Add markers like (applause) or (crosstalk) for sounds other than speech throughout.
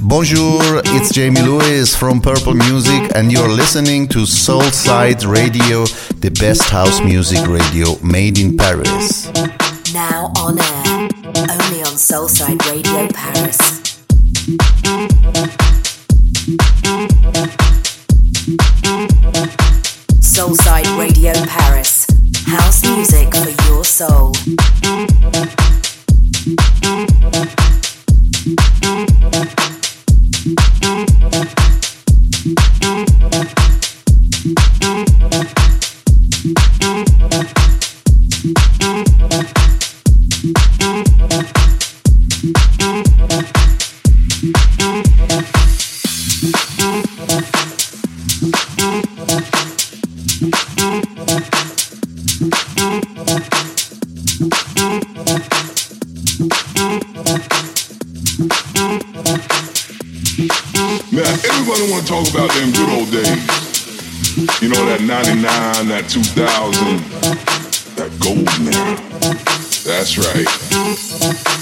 Bonjour, it's Jamie Lewis from Purple Music, and you're listening to Soulside Radio, the best house music radio made in Paris. Now on air, only on Soulside Radio Paris. Soulside Radio Paris. House music for your soul. 99, that 2000, that gold era. That's right.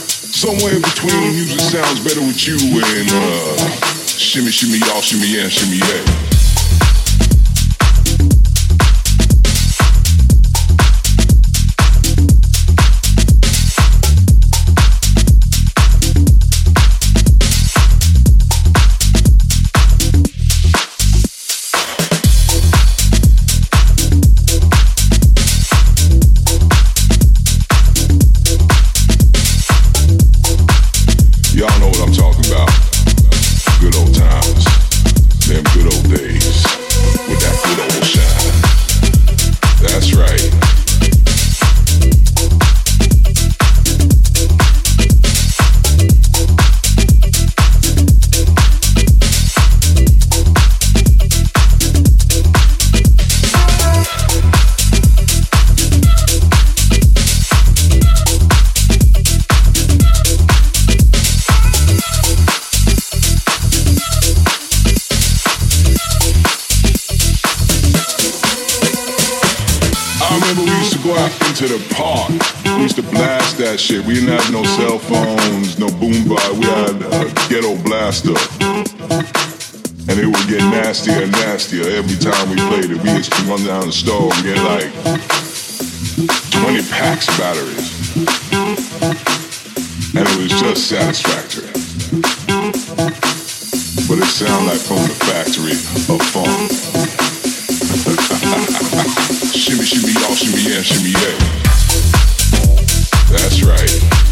Somewhere in between music sounds better with you and uh, shimmy, shimmy, y'all, shimmy, yeah, shimmy, yeah. Shit. We didn't have no cell phones, no boombox. We had a ghetto blaster. And it would get nastier and nastier every time we played it. We used to run down the store and get like 20 packs of batteries. And it was just satisfactory. But it sounded like from the factory of funk. (laughs) shimmy, shimmy, y'all, shimmy, yeah, shimmy, yeah. That's right.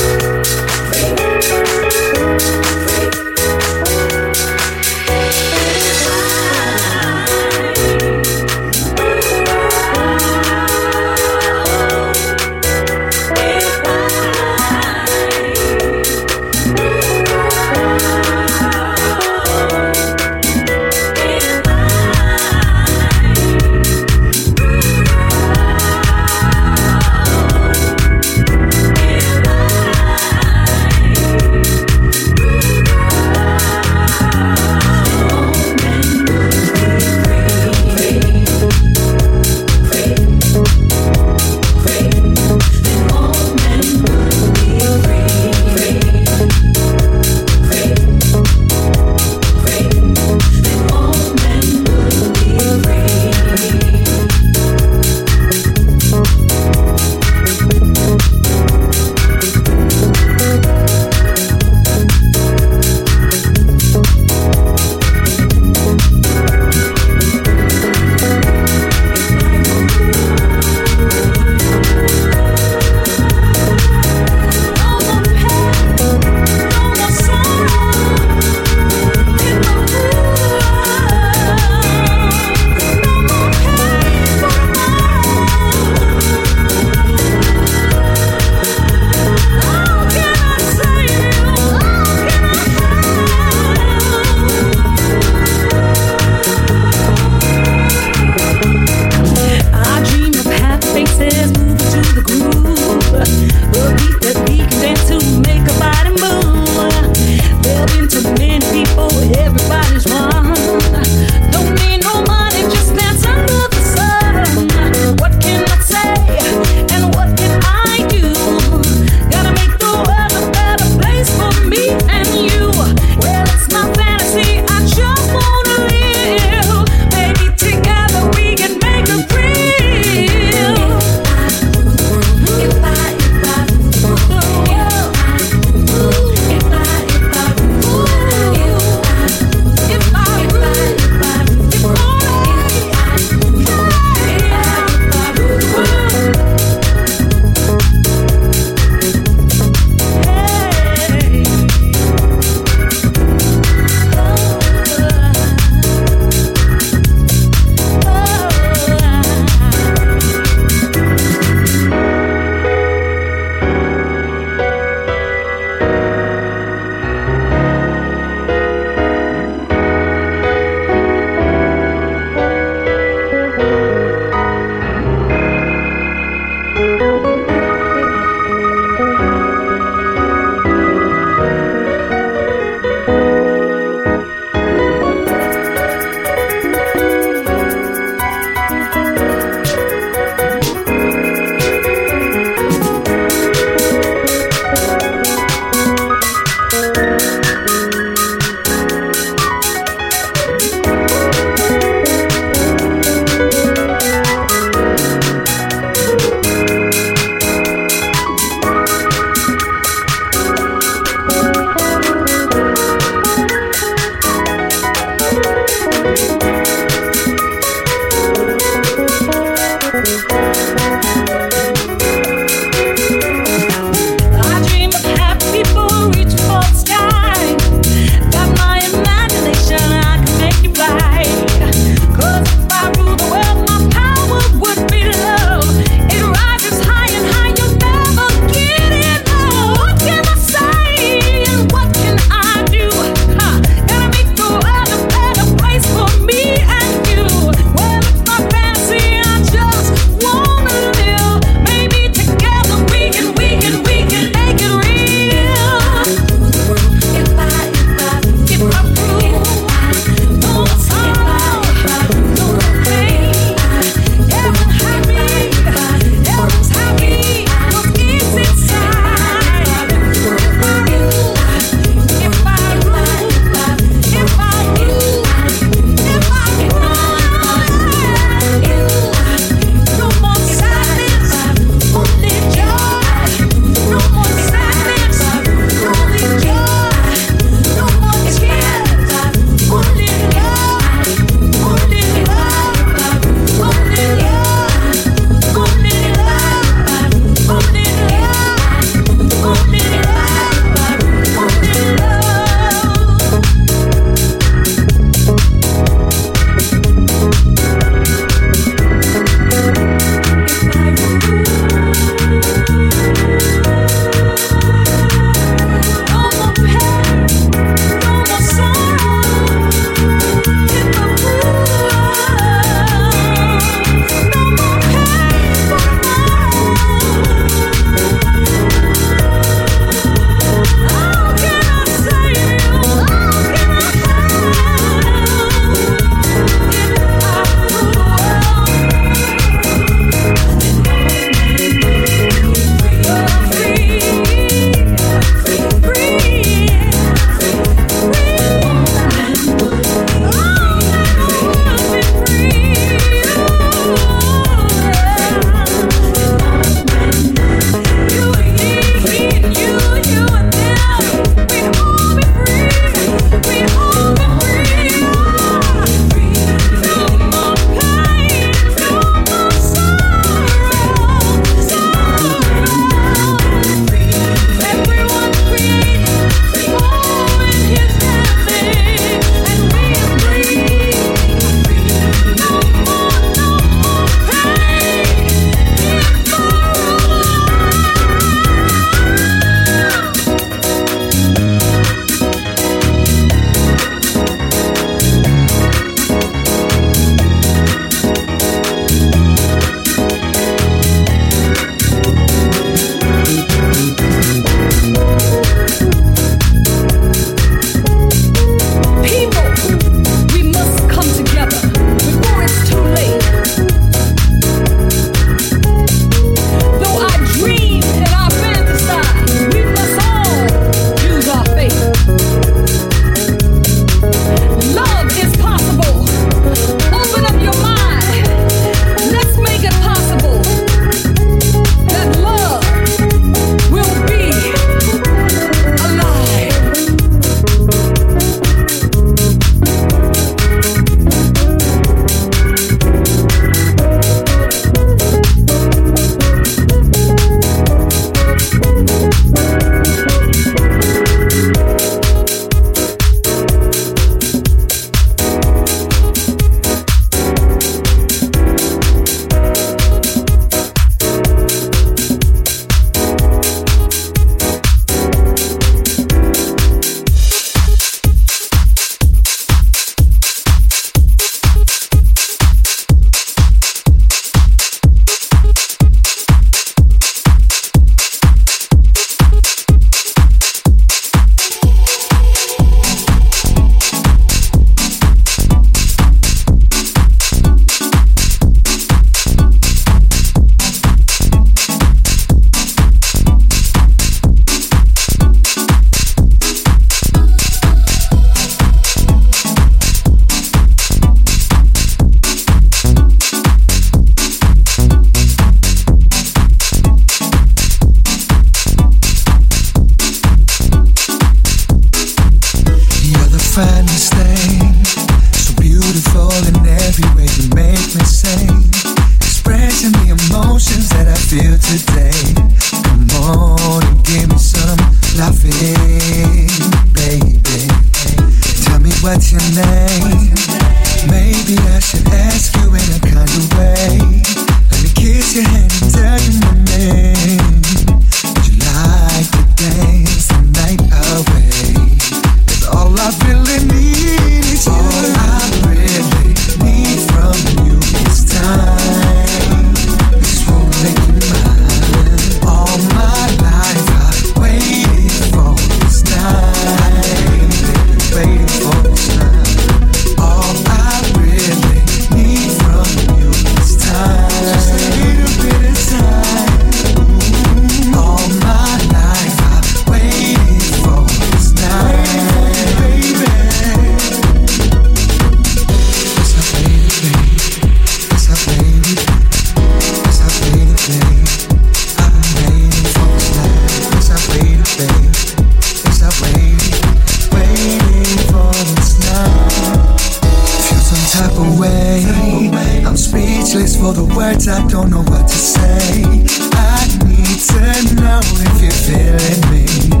if you're feeling me.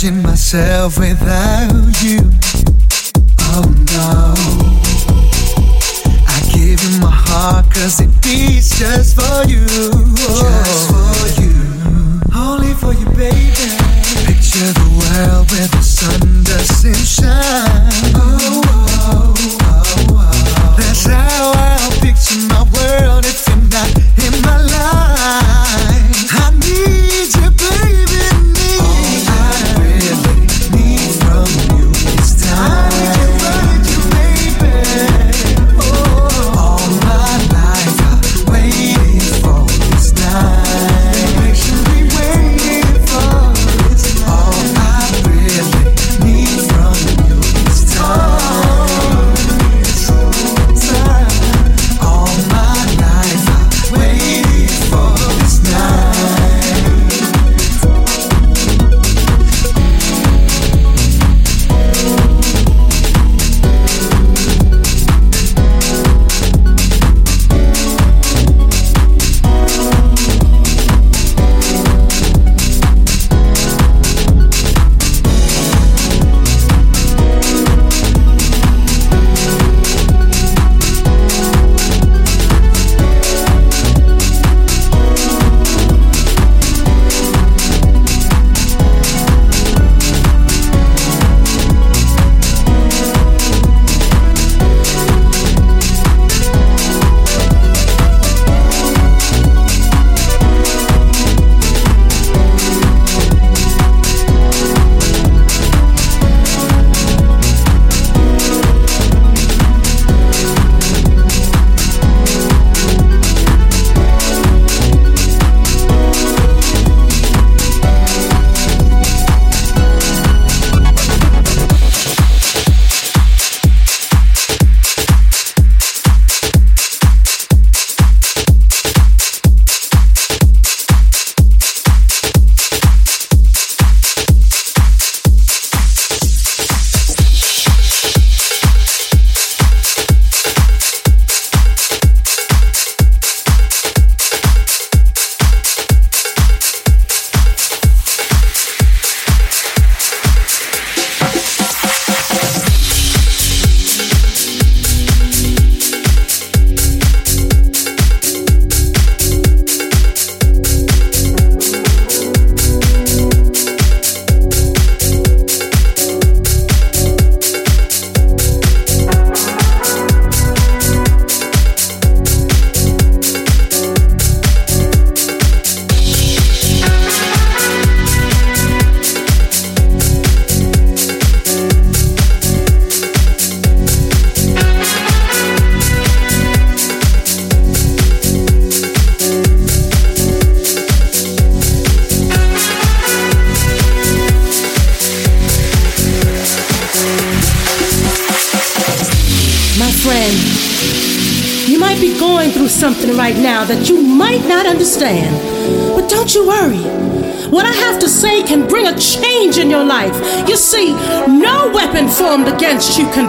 imagine myself without you. Oh no. I give you my heart cause it beats just for you. Just for you. Only for you, baby. Picture the world where the sun doesn't shine. Oh, oh, oh, oh. oh. That's how I you can